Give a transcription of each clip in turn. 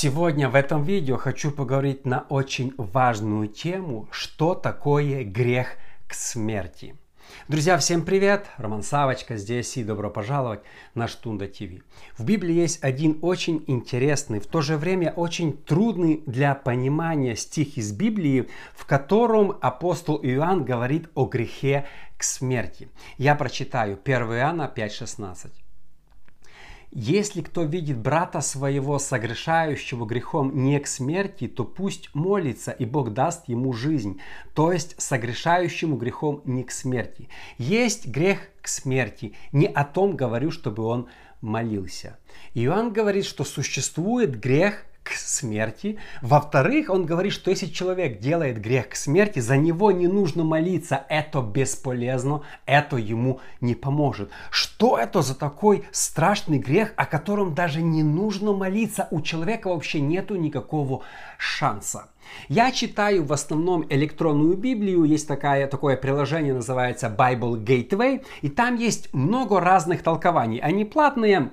Сегодня в этом видео хочу поговорить на очень важную тему, что такое грех к смерти. Друзья, всем привет! Роман Савочка здесь и добро пожаловать на Штунда ТВ. В Библии есть один очень интересный, в то же время очень трудный для понимания стих из Библии, в котором апостол Иоанн говорит о грехе к смерти. Я прочитаю 1 Иоанна 5,16. Если кто видит брата своего, согрешающего грехом не к смерти, то пусть молится, и Бог даст ему жизнь, то есть согрешающему грехом не к смерти. Есть грех к смерти, не о том говорю, чтобы он молился. Иоанн говорит, что существует грех к смерти. Во-вторых, он говорит, что если человек делает грех к смерти, за него не нужно молиться, это бесполезно, это ему не поможет. Что это за такой страшный грех, о котором даже не нужно молиться? У человека вообще нету никакого шанса. Я читаю в основном электронную Библию, есть такая, такое приложение, называется Bible Gateway, и там есть много разных толкований. Они платные,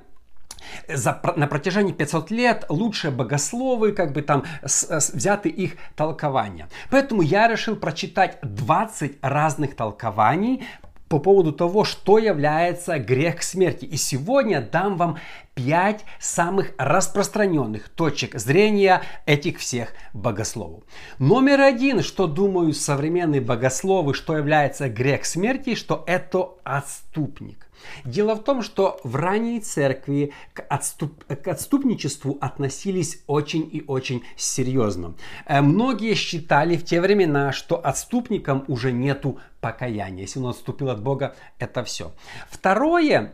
за, на протяжении 500 лет лучшие богословы, как бы там с, с, взяты их толкования. Поэтому я решил прочитать 20 разных толкований по поводу того, что является грех смерти. И сегодня дам вам 5 самых распространенных точек зрения этих всех богословов. Номер один, что думают современные богословы, что является грех смерти, что это отступник. Дело в том, что в ранней церкви к, отступ, к отступничеству относились очень и очень серьезно. Э, многие считали в те времена, что отступникам уже нету покаяния. Если он отступил от Бога, это все. Второе,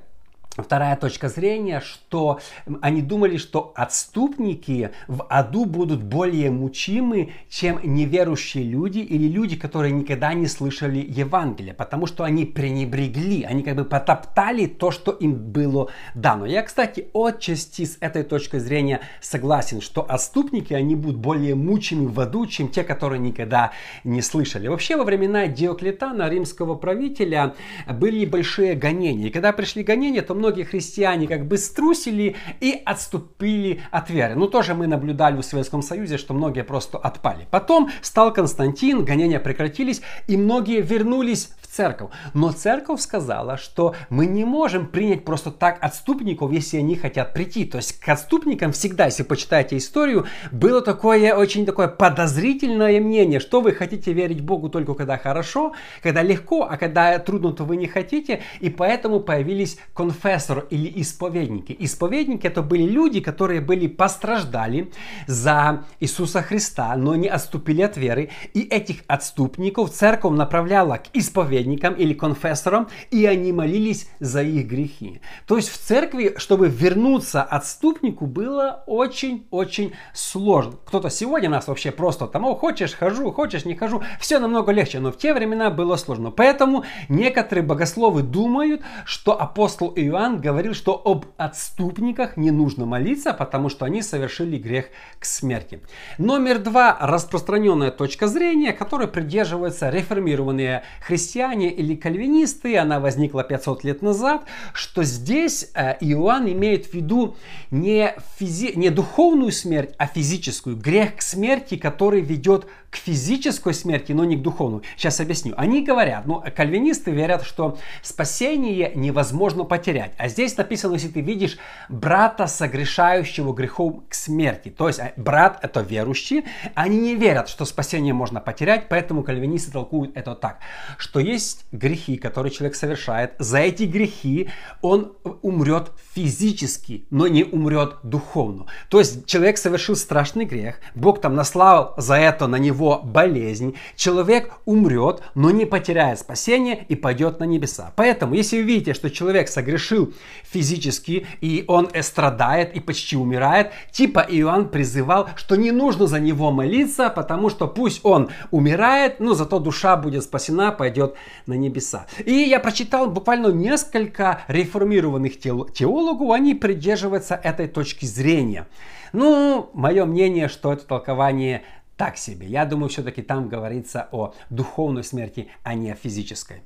Вторая точка зрения, что они думали, что отступники в аду будут более мучимы, чем неверующие люди или люди, которые никогда не слышали Евангелия, потому что они пренебрегли, они как бы потоптали то, что им было дано. Я, кстати, отчасти с этой точки зрения согласен, что отступники, они будут более мучимы в аду, чем те, которые никогда не слышали. Вообще, во времена Диоклетана, римского правителя, были большие гонения. И когда пришли гонения, то многие христиане как бы струсили и отступили от веры. Ну, тоже мы наблюдали в Советском Союзе, что многие просто отпали. Потом стал Константин, гонения прекратились, и многие вернулись в церковь. Но церковь сказала, что мы не можем принять просто так отступников, если они хотят прийти. То есть к отступникам всегда, если почитаете историю, было такое очень такое подозрительное мнение, что вы хотите верить Богу только когда хорошо, когда легко, а когда трудно, то вы не хотите. И поэтому появились конфессии конфессор или исповедники. Исповедники это были люди, которые были постраждали за Иисуса Христа, но не отступили от веры. И этих отступников церковь направляла к исповедникам или конфессорам, и они молились за их грехи. То есть в церкви, чтобы вернуться отступнику, было очень-очень сложно. Кто-то сегодня нас вообще просто там, о, хочешь, хожу, хочешь, не хожу. Все намного легче, но в те времена было сложно. Поэтому некоторые богословы думают, что апостол Иоанн Иоанн говорил, что об отступниках не нужно молиться, потому что они совершили грех к смерти. Номер два. Распространенная точка зрения, которой придерживаются реформированные христиане или кальвинисты, она возникла 500 лет назад, что здесь э, Иоанн имеет в виду не, физи... не духовную смерть, а физическую. Грех к смерти, который ведет к физической смерти, но не к духовной. Сейчас объясню. Они говорят, ну, кальвинисты верят, что спасение невозможно потерять. А здесь написано, если ты видишь брата, согрешающего грехом к смерти. То есть а, брат это верующий, они не верят, что спасение можно потерять, поэтому кальвинисты толкуют это так, что есть грехи, которые человек совершает, за эти грехи он умрет физически, но не умрет духовно. То есть человек совершил страшный грех, Бог там наслал за это на него его болезнь, человек умрет, но не потеряет спасение и пойдет на небеса. Поэтому, если вы видите, что человек согрешил физически, и он страдает и почти умирает, типа Иоанн призывал, что не нужно за него молиться, потому что пусть он умирает, но зато душа будет спасена, пойдет на небеса. И я прочитал буквально несколько реформированных теологов, они придерживаются этой точки зрения. Ну, мое мнение, что это толкование так себе. Я думаю, все-таки там говорится о духовной смерти, а не о физической.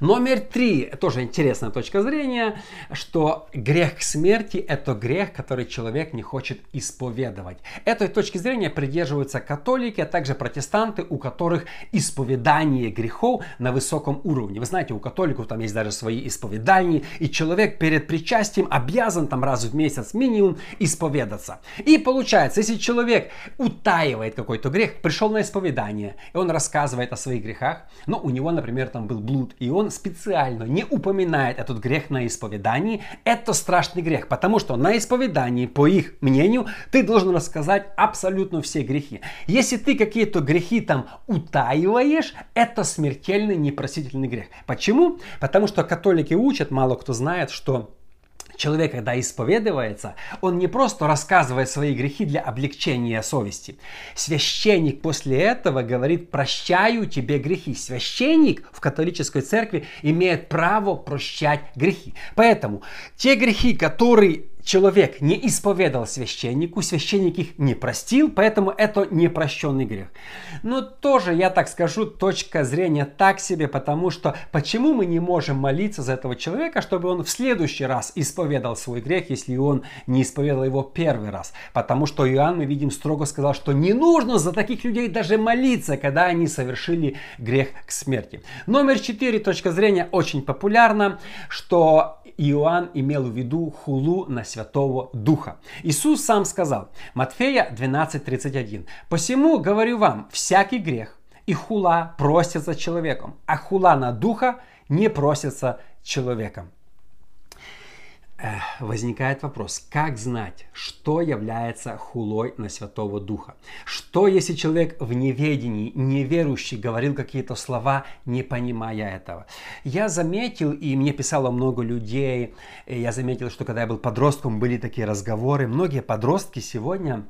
Номер три, тоже интересная точка зрения, что грех смерти – это грех, который человек не хочет исповедовать. Этой точки зрения придерживаются католики, а также протестанты, у которых исповедание грехов на высоком уровне. Вы знаете, у католиков там есть даже свои исповедальни, и человек перед причастием обязан там раз в месяц минимум исповедаться. И получается, если человек утаивает какой-то грех, пришел на исповедание, и он рассказывает о своих грехах, но у него, например, там был блуд, и он специально не упоминает этот грех на исповедании, это страшный грех, потому что на исповедании, по их мнению, ты должен рассказать абсолютно все грехи. Если ты какие-то грехи там утаиваешь, это смертельный непростительный грех. Почему? Потому что католики учат, мало кто знает, что Человек, когда исповедуется, он не просто рассказывает свои грехи для облегчения совести. Священник после этого говорит, прощаю тебе грехи. Священник в католической церкви имеет право прощать грехи. Поэтому те грехи, которые человек не исповедал священнику, священник их не простил, поэтому это непрощенный грех. Но тоже, я так скажу, точка зрения так себе, потому что почему мы не можем молиться за этого человека, чтобы он в следующий раз исповедал свой грех, если он не исповедал его первый раз? Потому что Иоанн, мы видим, строго сказал, что не нужно за таких людей даже молиться, когда они совершили грех к смерти. Номер четыре, точка зрения очень популярна, что Иоанн имел в виду хулу на Святого Духа. Иисус сам сказал, Матфея 12.31, «Посему говорю вам, всякий грех и хула просится человеком, а хула на Духа не просится человеком» возникает вопрос, как знать, что является хулой на Святого Духа? Что, если человек в неведении, неверующий, говорил какие-то слова, не понимая этого? Я заметил, и мне писало много людей, я заметил, что когда я был подростком, были такие разговоры. Многие подростки сегодня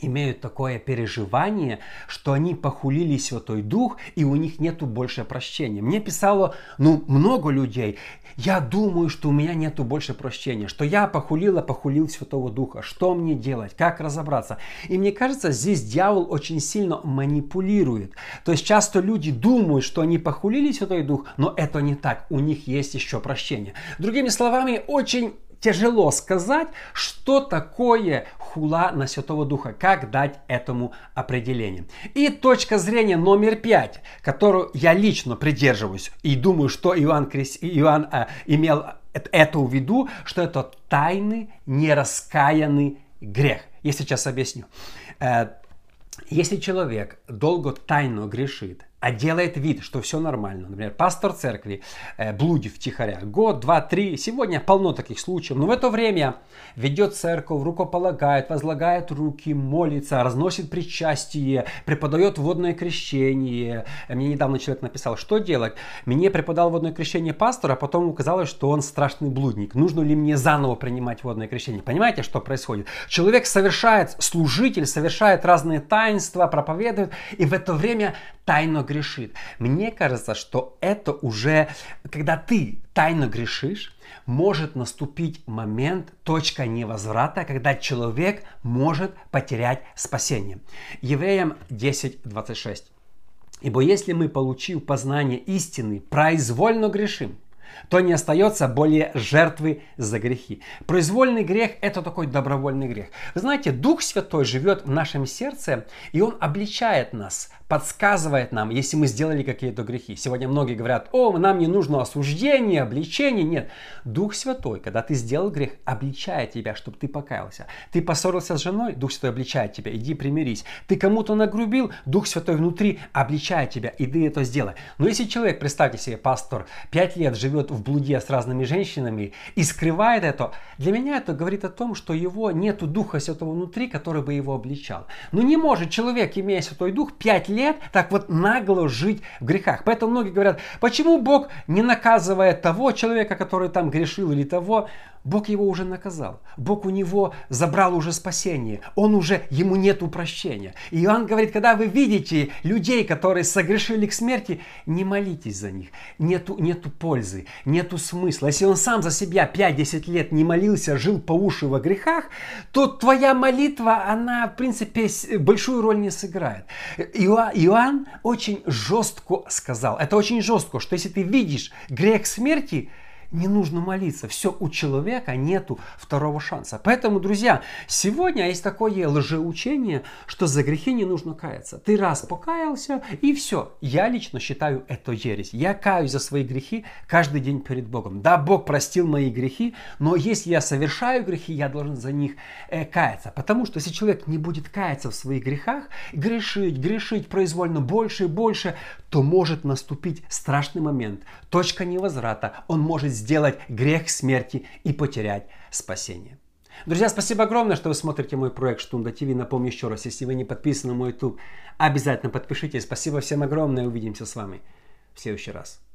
имеют такое переживание, что они похулили Святой Дух, и у них нету больше прощения. Мне писало, ну, много людей, я думаю, что у меня нету больше прощения, что я похулила, похулил Святого Духа, что мне делать, как разобраться. И мне кажется, здесь дьявол очень сильно манипулирует. То есть часто люди думают, что они похулили Святой Дух, но это не так, у них есть еще прощение. Другими словами, очень тяжело сказать, что такое хула на Святого Духа, как дать этому определение. И точка зрения номер пять, которую я лично придерживаюсь и думаю, что Иоанн, Крис... Иоанн э, имел это в виду, что это тайный, нераскаянный грех. Я сейчас объясню. Э, если человек долго тайно грешит, а делает вид, что все нормально. Например, пастор церкви э, блудит втихаря. Год, два, три. Сегодня полно таких случаев. Но в это время ведет церковь, рукополагает, возлагает руки, молится, разносит причастие, преподает водное крещение. Мне недавно человек написал, что делать. Мне преподал водное крещение пастора, а потом оказалось, что он страшный блудник. Нужно ли мне заново принимать водное крещение? Понимаете, что происходит? Человек совершает, служитель совершает разные таинства, проповедует, и в это время тайно грешит. Мне кажется, что это уже, когда ты тайно грешишь, может наступить момент, точка невозврата, когда человек может потерять спасение. Евреям 10.26. Ибо если мы, получив познание истины, произвольно грешим, то не остается более жертвы за грехи. Произвольный грех – это такой добровольный грех. Вы знаете, Дух Святой живет в нашем сердце, и Он обличает нас, подсказывает нам, если мы сделали какие-то грехи. Сегодня многие говорят, о, нам не нужно осуждение, обличение. Нет, Дух Святой, когда ты сделал грех, обличает тебя, чтобы ты покаялся. Ты поссорился с женой, Дух Святой обличает тебя, иди примирись. Ты кому-то нагрубил, Дух Святой внутри обличает тебя, иди это сделай. Но если человек, представьте себе, пастор, пять лет живет в блуде с разными женщинами и скрывает это, для меня это говорит о том, что его нету Духа Святого внутри, который бы его обличал. Но не может человек, имея Святой Дух, пять лет лет так вот нагло жить в грехах. Поэтому многие говорят, почему Бог не наказывает того человека, который там грешил или того. Бог его уже наказал. Бог у него забрал уже спасение. Он уже, ему нету прощения. И Иоанн говорит, когда вы видите людей, которые согрешили к смерти, не молитесь за них. Нету, нету пользы, нету смысла. Если он сам за себя 5-10 лет не молился, жил по уши во грехах, то твоя молитва, она, в принципе, большую роль не сыграет. Иоанн очень жестко сказал, это очень жестко, что если ты видишь грех смерти, не нужно молиться. Все, у человека нету второго шанса. Поэтому, друзья, сегодня есть такое лжеучение, что за грехи не нужно каяться. Ты раз покаялся, и все. Я лично считаю это ересь. Я каюсь за свои грехи каждый день перед Богом. Да, Бог простил мои грехи, но если я совершаю грехи, я должен за них э, каяться. Потому что если человек не будет каяться в своих грехах, грешить, грешить произвольно больше и больше, то может наступить страшный момент, точка невозврата. Он может сделать грех смерти и потерять спасение. Друзья, спасибо огромное, что вы смотрите мой проект Штунда ТВ. Напомню еще раз, если вы не подписаны на мой YouTube, обязательно подпишитесь. Спасибо всем огромное. Увидимся с вами в следующий раз.